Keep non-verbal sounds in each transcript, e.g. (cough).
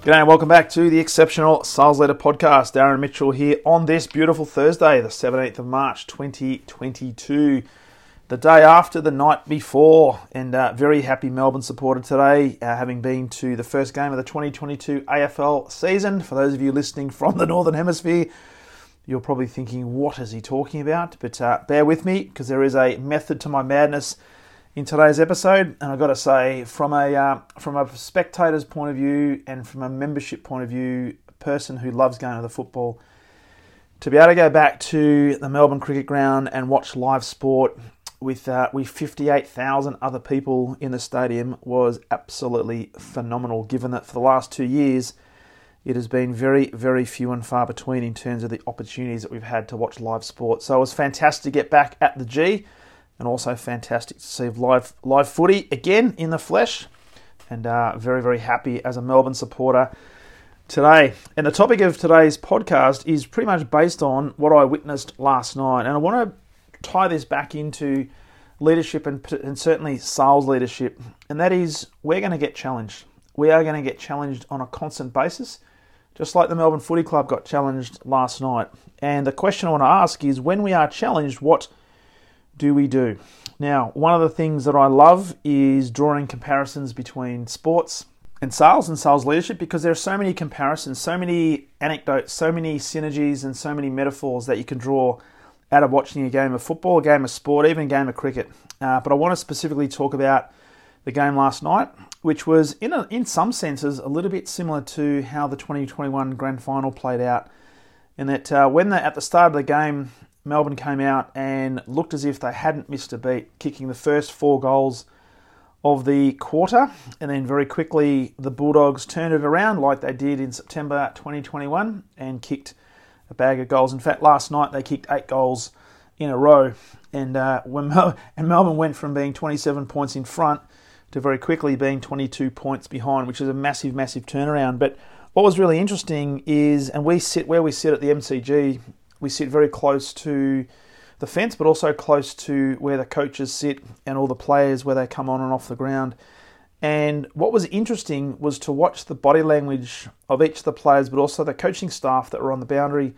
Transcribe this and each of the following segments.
G'day and welcome back to the Exceptional Sales Leader Podcast. Darren Mitchell here on this beautiful Thursday, the 17th of March 2022, the day after the night before. And uh, very happy Melbourne supporter today, uh, having been to the first game of the 2022 AFL season. For those of you listening from the Northern Hemisphere, you're probably thinking, what is he talking about? But uh, bear with me because there is a method to my madness in today's episode, and I've got to say, from a uh, from a spectator's point of view and from a membership point of view, a person who loves going to the football, to be able to go back to the Melbourne Cricket Ground and watch live sport with uh, with 58,000 other people in the stadium was absolutely phenomenal. Given that for the last two years, it has been very very few and far between in terms of the opportunities that we've had to watch live sport. So it was fantastic to get back at the G and also fantastic to see live live footy again in the flesh, and uh, very very happy as a Melbourne supporter today. And the topic of today's podcast is pretty much based on what I witnessed last night, and I want to tie this back into leadership and, and certainly sales leadership, and that is we're going to get challenged. We are going to get challenged on a constant basis. Just like the Melbourne Footy Club got challenged last night. And the question I want to ask is when we are challenged, what do we do? Now, one of the things that I love is drawing comparisons between sports and sales and sales leadership because there are so many comparisons, so many anecdotes, so many synergies, and so many metaphors that you can draw out of watching a game of football, a game of sport, even a game of cricket. Uh, but I want to specifically talk about the game last night, which was, in, a, in some senses, a little bit similar to how the 2021 grand final played out. In that, uh, when the, at the start of the game, Melbourne came out and looked as if they hadn't missed a beat, kicking the first four goals of the quarter. And then very quickly, the Bulldogs turned it around like they did in September 2021 and kicked a bag of goals. In fact, last night they kicked eight goals in a row. And, uh, Mel- and Melbourne went from being 27 points in front to very quickly being 22 points behind, which is a massive, massive turnaround. But what was really interesting is, and we sit where we sit at the MCG we sit very close to the fence, but also close to where the coaches sit and all the players where they come on and off the ground. And what was interesting was to watch the body language of each of the players, but also the coaching staff that were on the boundary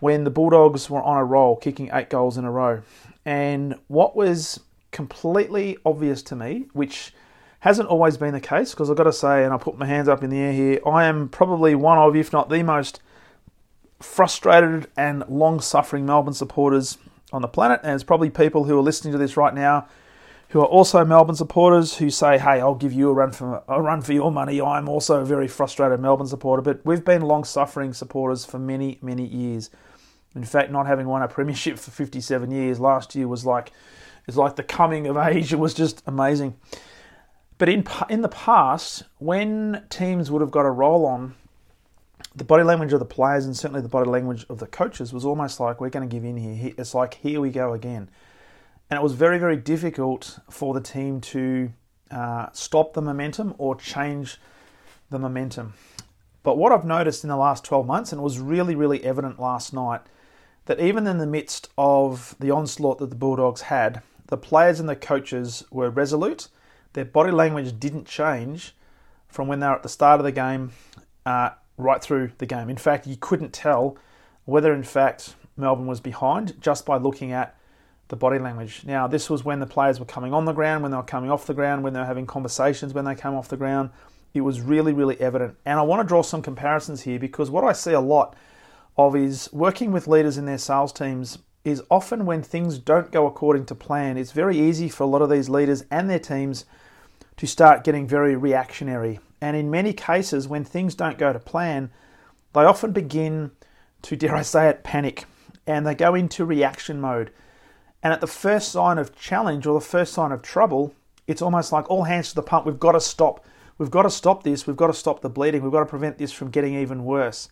when the Bulldogs were on a roll, kicking eight goals in a row. And what was completely obvious to me, which hasn't always been the case, because I've got to say, and I put my hands up in the air here, I am probably one of, if not the most frustrated and long suffering Melbourne supporters on the planet. And there's probably people who are listening to this right now who are also Melbourne supporters who say, "Hey, I'll give you a run for a run for your money." I'm also a very frustrated Melbourne supporter, but we've been long-suffering supporters for many, many years. In fact, not having won a premiership for 57 years last year was like it's like the coming of age. It was just amazing. But in in the past, when teams would have got a roll on, the body language of the players and certainly the body language of the coaches was almost like we're going to give in here. It's like here we go again, and it was very very difficult for the team to uh, stop the momentum or change the momentum. But what I've noticed in the last 12 months, and it was really really evident last night, that even in the midst of the onslaught that the Bulldogs had, the players and the coaches were resolute. Their body language didn't change from when they were at the start of the game uh, right through the game. In fact, you couldn't tell whether, in fact, Melbourne was behind just by looking at the body language. Now, this was when the players were coming on the ground, when they were coming off the ground, when they were having conversations when they came off the ground. It was really, really evident. And I want to draw some comparisons here because what I see a lot of is working with leaders in their sales teams is often when things don't go according to plan, it's very easy for a lot of these leaders and their teams to start getting very reactionary and in many cases, when things don't go to plan, they often begin to, dare I say it, panic and they go into reaction mode. And at the first sign of challenge or the first sign of trouble, it's almost like all hands to the pump. We've got to stop. We've got to stop this. We've got to stop the bleeding. We've got to prevent this from getting even worse.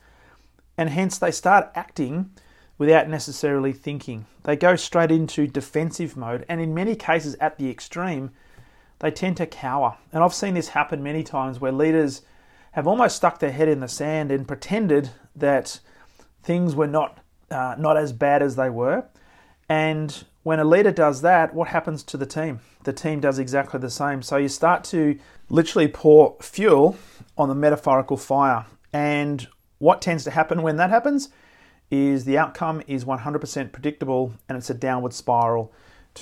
And hence they start acting without necessarily thinking. They go straight into defensive mode, and in many cases, at the extreme, they tend to cower. And I've seen this happen many times where leaders have almost stuck their head in the sand and pretended that things were not uh, not as bad as they were. And when a leader does that, what happens to the team? The team does exactly the same. So you start to literally pour fuel on the metaphorical fire. And what tends to happen when that happens is the outcome is 100% predictable and it's a downward spiral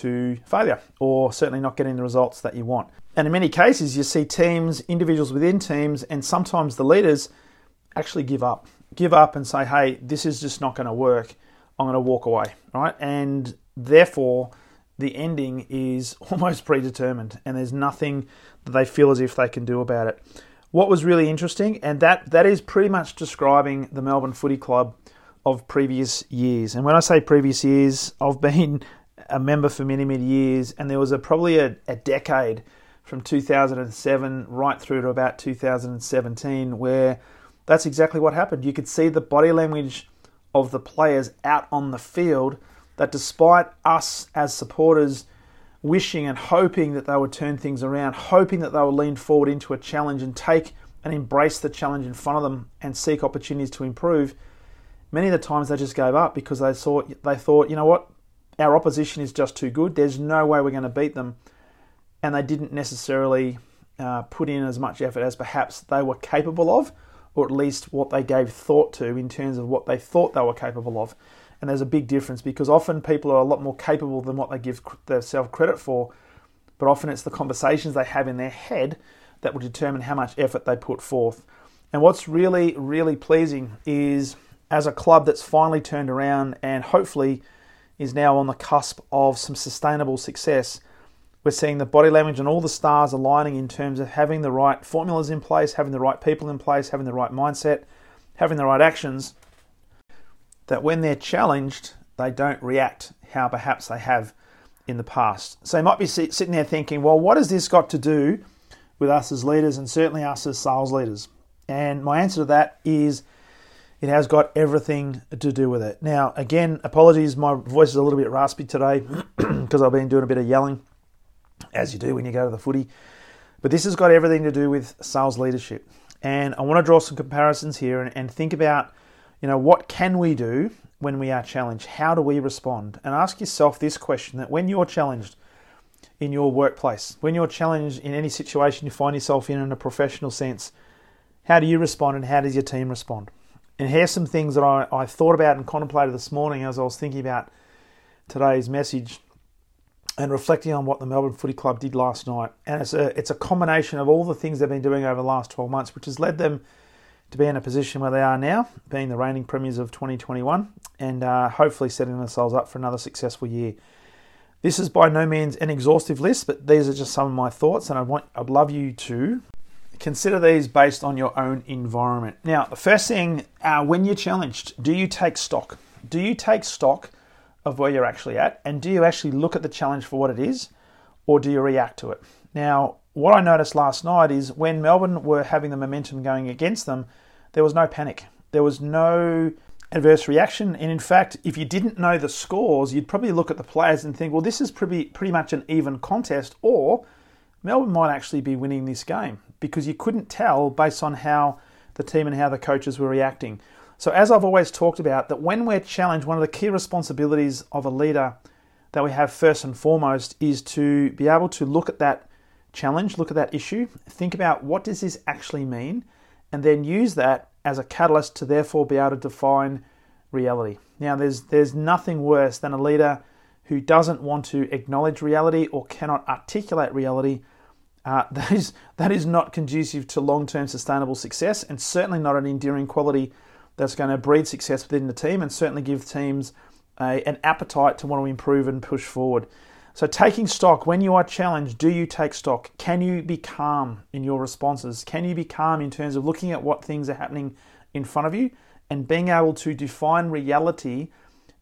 to failure or certainly not getting the results that you want. And in many cases, you see teams, individuals within teams, and sometimes the leaders actually give up. Give up and say, hey, this is just not going to work. I'm going to walk away, right? And therefore, the ending is (laughs) almost predetermined, and there's nothing that they feel as if they can do about it. What was really interesting, and that, that is pretty much describing the Melbourne Footy Club of previous years. And when I say previous years, I've been a member for many, many years, and there was a, probably a, a decade from 2007 right through to about 2017 where that's exactly what happened. You could see the body language of the players out on the field that despite us as supporters wishing and hoping that they would turn things around, hoping that they would lean forward into a challenge and take and embrace the challenge in front of them and seek opportunities to improve, many of the times they just gave up because they thought they thought, you know what, our opposition is just too good. There's no way we're going to beat them, and they didn't necessarily uh, put in as much effort as perhaps they were capable of, or at least what they gave thought to in terms of what they thought they were capable of. And there's a big difference because often people are a lot more capable than what they give themselves credit for, but often it's the conversations they have in their head that will determine how much effort they put forth. And what's really, really pleasing is as a club that's finally turned around and hopefully is now on the cusp of some sustainable success. We're seeing the body language and all the stars aligning in terms of having the right formulas in place, having the right people in place, having the right mindset, having the right actions. That when they're challenged, they don't react how perhaps they have in the past. So you might be sitting there thinking, well, what has this got to do with us as leaders and certainly us as sales leaders? And my answer to that is it has got everything to do with it. Now, again, apologies, my voice is a little bit raspy today (clears throat) because I've been doing a bit of yelling, as you do when you go to the footy. But this has got everything to do with sales leadership. And I want to draw some comparisons here and, and think about, you know, what can we do when we are challenged? How do we respond? And ask yourself this question that when you're challenged in your workplace, when you're challenged in any situation you find yourself in in a professional sense, how do you respond and how does your team respond? And here's some things that I, I thought about and contemplated this morning as I was thinking about today's message and reflecting on what the Melbourne Footy Club did last night. And it's a, it's a combination of all the things they've been doing over the last 12 months, which has led them to be in a position where they are now, being the reigning premiers of 2021, and uh, hopefully setting themselves up for another successful year. This is by no means an exhaustive list, but these are just some of my thoughts, and I want I'd love you to Consider these based on your own environment. Now, the first thing, uh, when you're challenged, do you take stock? Do you take stock of where you're actually at? And do you actually look at the challenge for what it is? Or do you react to it? Now, what I noticed last night is when Melbourne were having the momentum going against them, there was no panic. There was no adverse reaction. And in fact, if you didn't know the scores, you'd probably look at the players and think, well, this is pretty, pretty much an even contest, or Melbourne might actually be winning this game because you couldn't tell based on how the team and how the coaches were reacting. So, as I've always talked about, that when we're challenged, one of the key responsibilities of a leader that we have first and foremost is to be able to look at that challenge, look at that issue, think about what does this actually mean, and then use that as a catalyst to therefore be able to define reality. Now, there's there's nothing worse than a leader who doesn't want to acknowledge reality or cannot articulate reality uh, (laughs) that, is, that is not conducive to long term sustainable success and certainly not an enduring quality that's going to breed success within the team and certainly give teams a, an appetite to want to improve and push forward. So, taking stock, when you are challenged, do you take stock? Can you be calm in your responses? Can you be calm in terms of looking at what things are happening in front of you and being able to define reality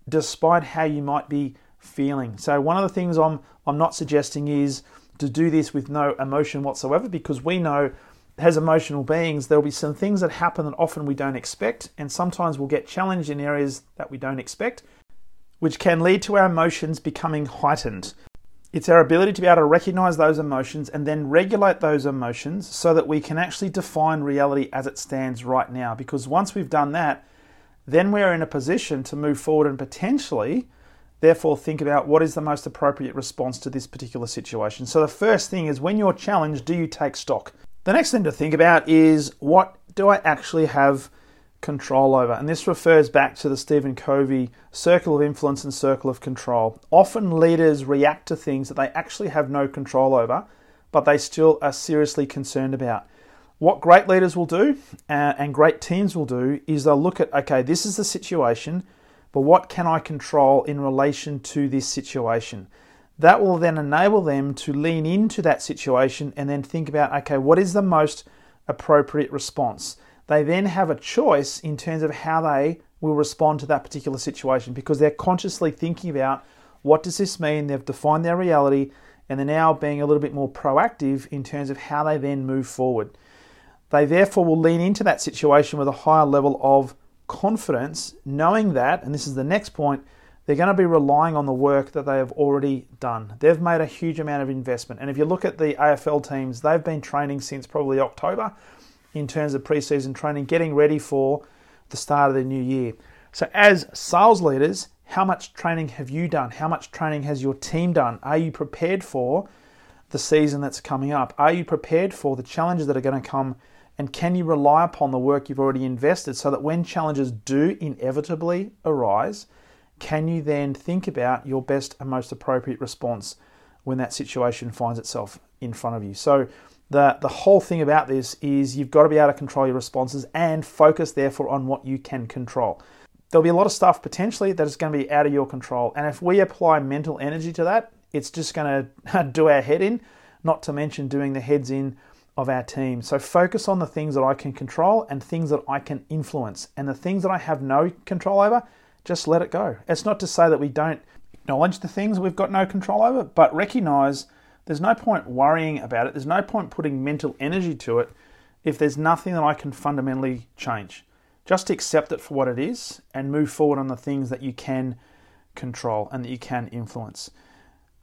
despite how you might be feeling? So, one of the things I'm, I'm not suggesting is to do this with no emotion whatsoever because we know as emotional beings, there'll be some things that happen that often we don't expect, and sometimes we'll get challenged in areas that we don't expect, which can lead to our emotions becoming heightened. It's our ability to be able to recognize those emotions and then regulate those emotions so that we can actually define reality as it stands right now. Because once we've done that, then we're in a position to move forward and potentially, therefore, think about what is the most appropriate response to this particular situation. So, the first thing is when you're challenged, do you take stock? The next thing to think about is what do I actually have control over? And this refers back to the Stephen Covey circle of influence and circle of control. Often leaders react to things that they actually have no control over, but they still are seriously concerned about. What great leaders will do uh, and great teams will do is they'll look at, okay, this is the situation, but what can I control in relation to this situation? That will then enable them to lean into that situation and then think about okay, what is the most appropriate response? They then have a choice in terms of how they will respond to that particular situation because they're consciously thinking about what does this mean? They've defined their reality and they're now being a little bit more proactive in terms of how they then move forward. They therefore will lean into that situation with a higher level of confidence, knowing that, and this is the next point, they're going to be relying on the work that they have already done. They've made a huge amount of investment. And if you look at the AFL teams, they've been training since probably October in terms of preseason training, getting ready for the start of the new year. So, as sales leaders, how much training have you done? How much training has your team done? Are you prepared for the season that's coming up? Are you prepared for the challenges that are going to come? And can you rely upon the work you've already invested so that when challenges do inevitably arise, can you then think about your best and most appropriate response when that situation finds itself in front of you? So, the, the whole thing about this is you've got to be able to control your responses and focus, therefore, on what you can control. There'll be a lot of stuff potentially that is going to be out of your control. And if we apply mental energy to that, it's just going (laughs) to do our head in, not to mention doing the heads in of our team. So focus on the things that I can control and things that I can influence. And the things that I have no control over, just let it go. It's not to say that we don't acknowledge the things we've got no control over, but recognize there's no point worrying about it. There's no point putting mental energy to it if there's nothing that I can fundamentally change. Just accept it for what it is and move forward on the things that you can control and that you can influence.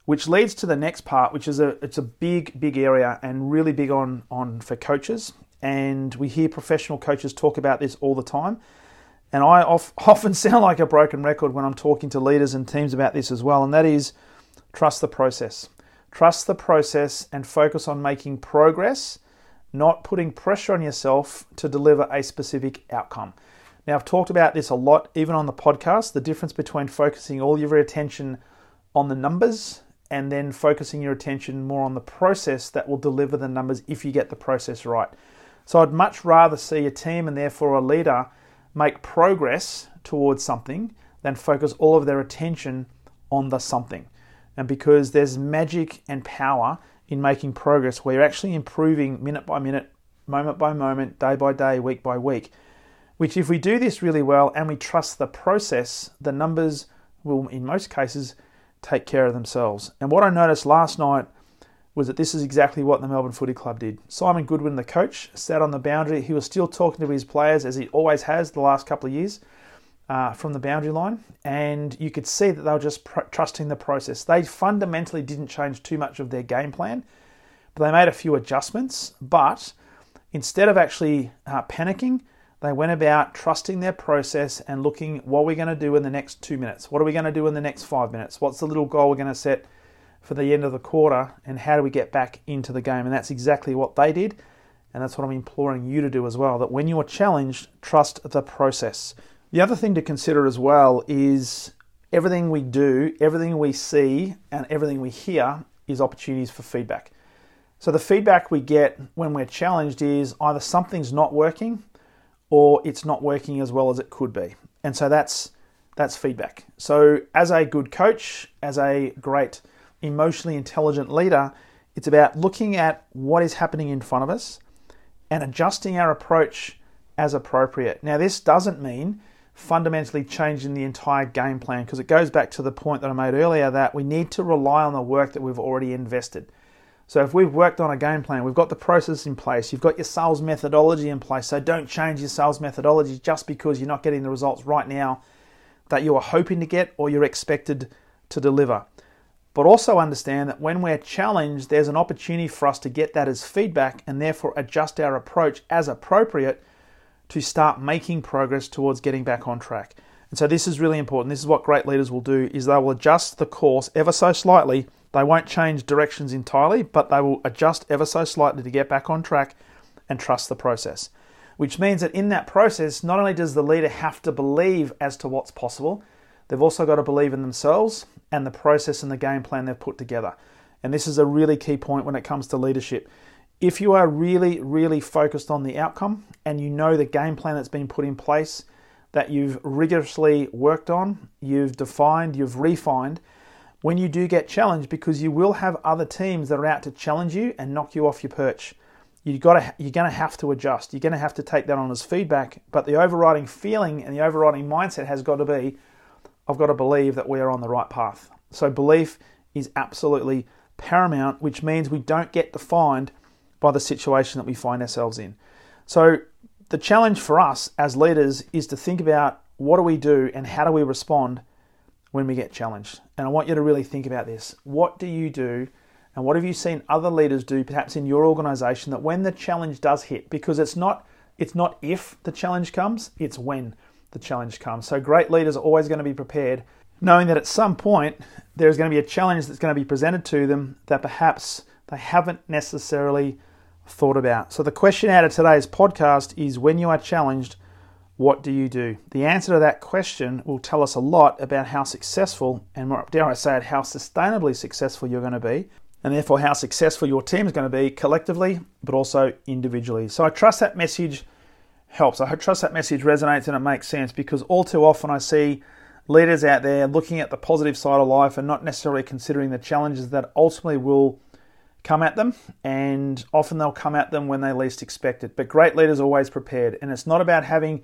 Which leads to the next part, which is a it's a big, big area and really big on, on for coaches. And we hear professional coaches talk about this all the time. And I (laughs) often sound like a broken record when I'm talking to leaders and teams about this as well, and that is trust the process. Trust the process and focus on making progress, not putting pressure on yourself to deliver a specific outcome. Now, I've talked about this a lot, even on the podcast the difference between focusing all your attention on the numbers and then focusing your attention more on the process that will deliver the numbers if you get the process right. So, I'd much rather see a team and therefore a leader make progress towards something than focus all of their attention on the something. And because there's magic and power in making progress where you're actually improving minute by minute, moment by moment, day by day, week by week. Which, if we do this really well and we trust the process, the numbers will, in most cases, take care of themselves. And what I noticed last night was that this is exactly what the Melbourne Footy Club did. Simon Goodwin, the coach, sat on the boundary. He was still talking to his players as he always has the last couple of years uh, from the boundary line, and you could see that they were just pr- trusting the process. They fundamentally didn't change too much of their game plan, but they made a few adjustments. But instead of actually uh, panicking, they went about trusting their process and looking what we're we going to do in the next two minutes? What are we going to do in the next five minutes? What's the little goal we're going to set? for the end of the quarter and how do we get back into the game. And that's exactly what they did. And that's what I'm imploring you to do as well. That when you're challenged, trust the process. The other thing to consider as well is everything we do, everything we see, and everything we hear is opportunities for feedback. So the feedback we get when we're challenged is either something's not working or it's not working as well as it could be. And so that's that's feedback. So as a good coach, as a great emotionally intelligent leader, it's about looking at what is happening in front of us and adjusting our approach as appropriate. Now, this doesn't mean fundamentally changing the entire game plan because it goes back to the point that I made earlier that we need to rely on the work that we've already invested. So if we've worked on a game plan, we've got the process in place, you've got your sales methodology in place. So don't change your sales methodology just because you're not getting the results right now that you are hoping to get or you're expected to deliver. But also understand that when we're challenged, there's an opportunity for us to get that as feedback and therefore adjust our approach as appropriate to start making progress towards getting back on track. And so this is really important. This is what great leaders will do is they will adjust the course ever so slightly they won't change directions entirely, but they will adjust ever so slightly to get back on track and trust the process. Which means that in that process, not only does the leader have to believe as to what's possible, they've also got to believe in themselves and the process and the game plan they've put together. And this is a really key point when it comes to leadership. If you are really, really focused on the outcome and you know the game plan that's been put in place, that you've rigorously worked on, you've defined, you've refined, when you do get challenged because you will have other teams that are out to challenge you and knock you off your perch. You got to, you're going to have to adjust. You're going to have to take that on as feedback. But the overriding feeling and the overriding mindset has got to be I've got to believe that we are on the right path. So belief is absolutely paramount, which means we don't get defined by the situation that we find ourselves in. So the challenge for us as leaders is to think about what do we do and how do we respond when we get challenged. And I want you to really think about this. What do you do? And what have you seen other leaders do, perhaps in your organization, that when the challenge does hit, because it's not it's not if the challenge comes, it's when the challenge comes. So great leaders are always going to be prepared, knowing that at some point there's going to be a challenge that's going to be presented to them that perhaps they haven't necessarily thought about. So the question out of today's podcast is when you are challenged, what do you do? The answer to that question will tell us a lot about how successful, and more, dare I say it, how sustainably successful you're going to be, and therefore how successful your team is going to be collectively, but also individually. So I trust that message helps. I trust that message resonates and it makes sense because all too often I see leaders out there looking at the positive side of life and not necessarily considering the challenges that ultimately will come at them, and often they'll come at them when they least expect it. But great leaders are always prepared, and it's not about having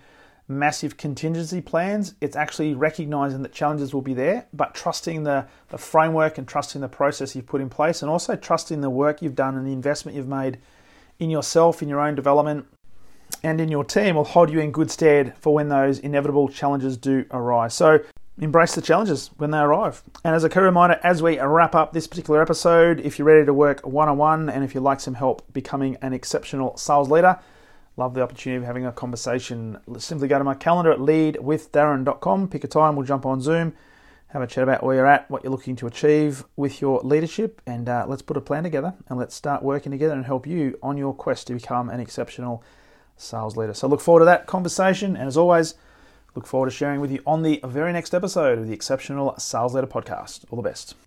massive contingency plans. It's actually recognizing that challenges will be there, but trusting the, the framework and trusting the process you've put in place, and also trusting the work you've done and the investment you've made in yourself, in your own development, and in your team will hold you in good stead for when those inevitable challenges do arise. So, embrace the challenges when they arrive. And as a key reminder, as we wrap up this particular episode, if you're ready to work one on one and if you'd like some help becoming an exceptional sales leader, love the opportunity of having a conversation. Simply go to my calendar at leadwithdarren.com, pick a time, we'll jump on Zoom, have a chat about where you're at, what you're looking to achieve with your leadership, and uh, let's put a plan together and let's start working together and help you on your quest to become an exceptional sales leader. So look forward to that conversation, and as always, look forward to sharing with you on the very next episode of the Exceptional Sales Leader Podcast. All the best.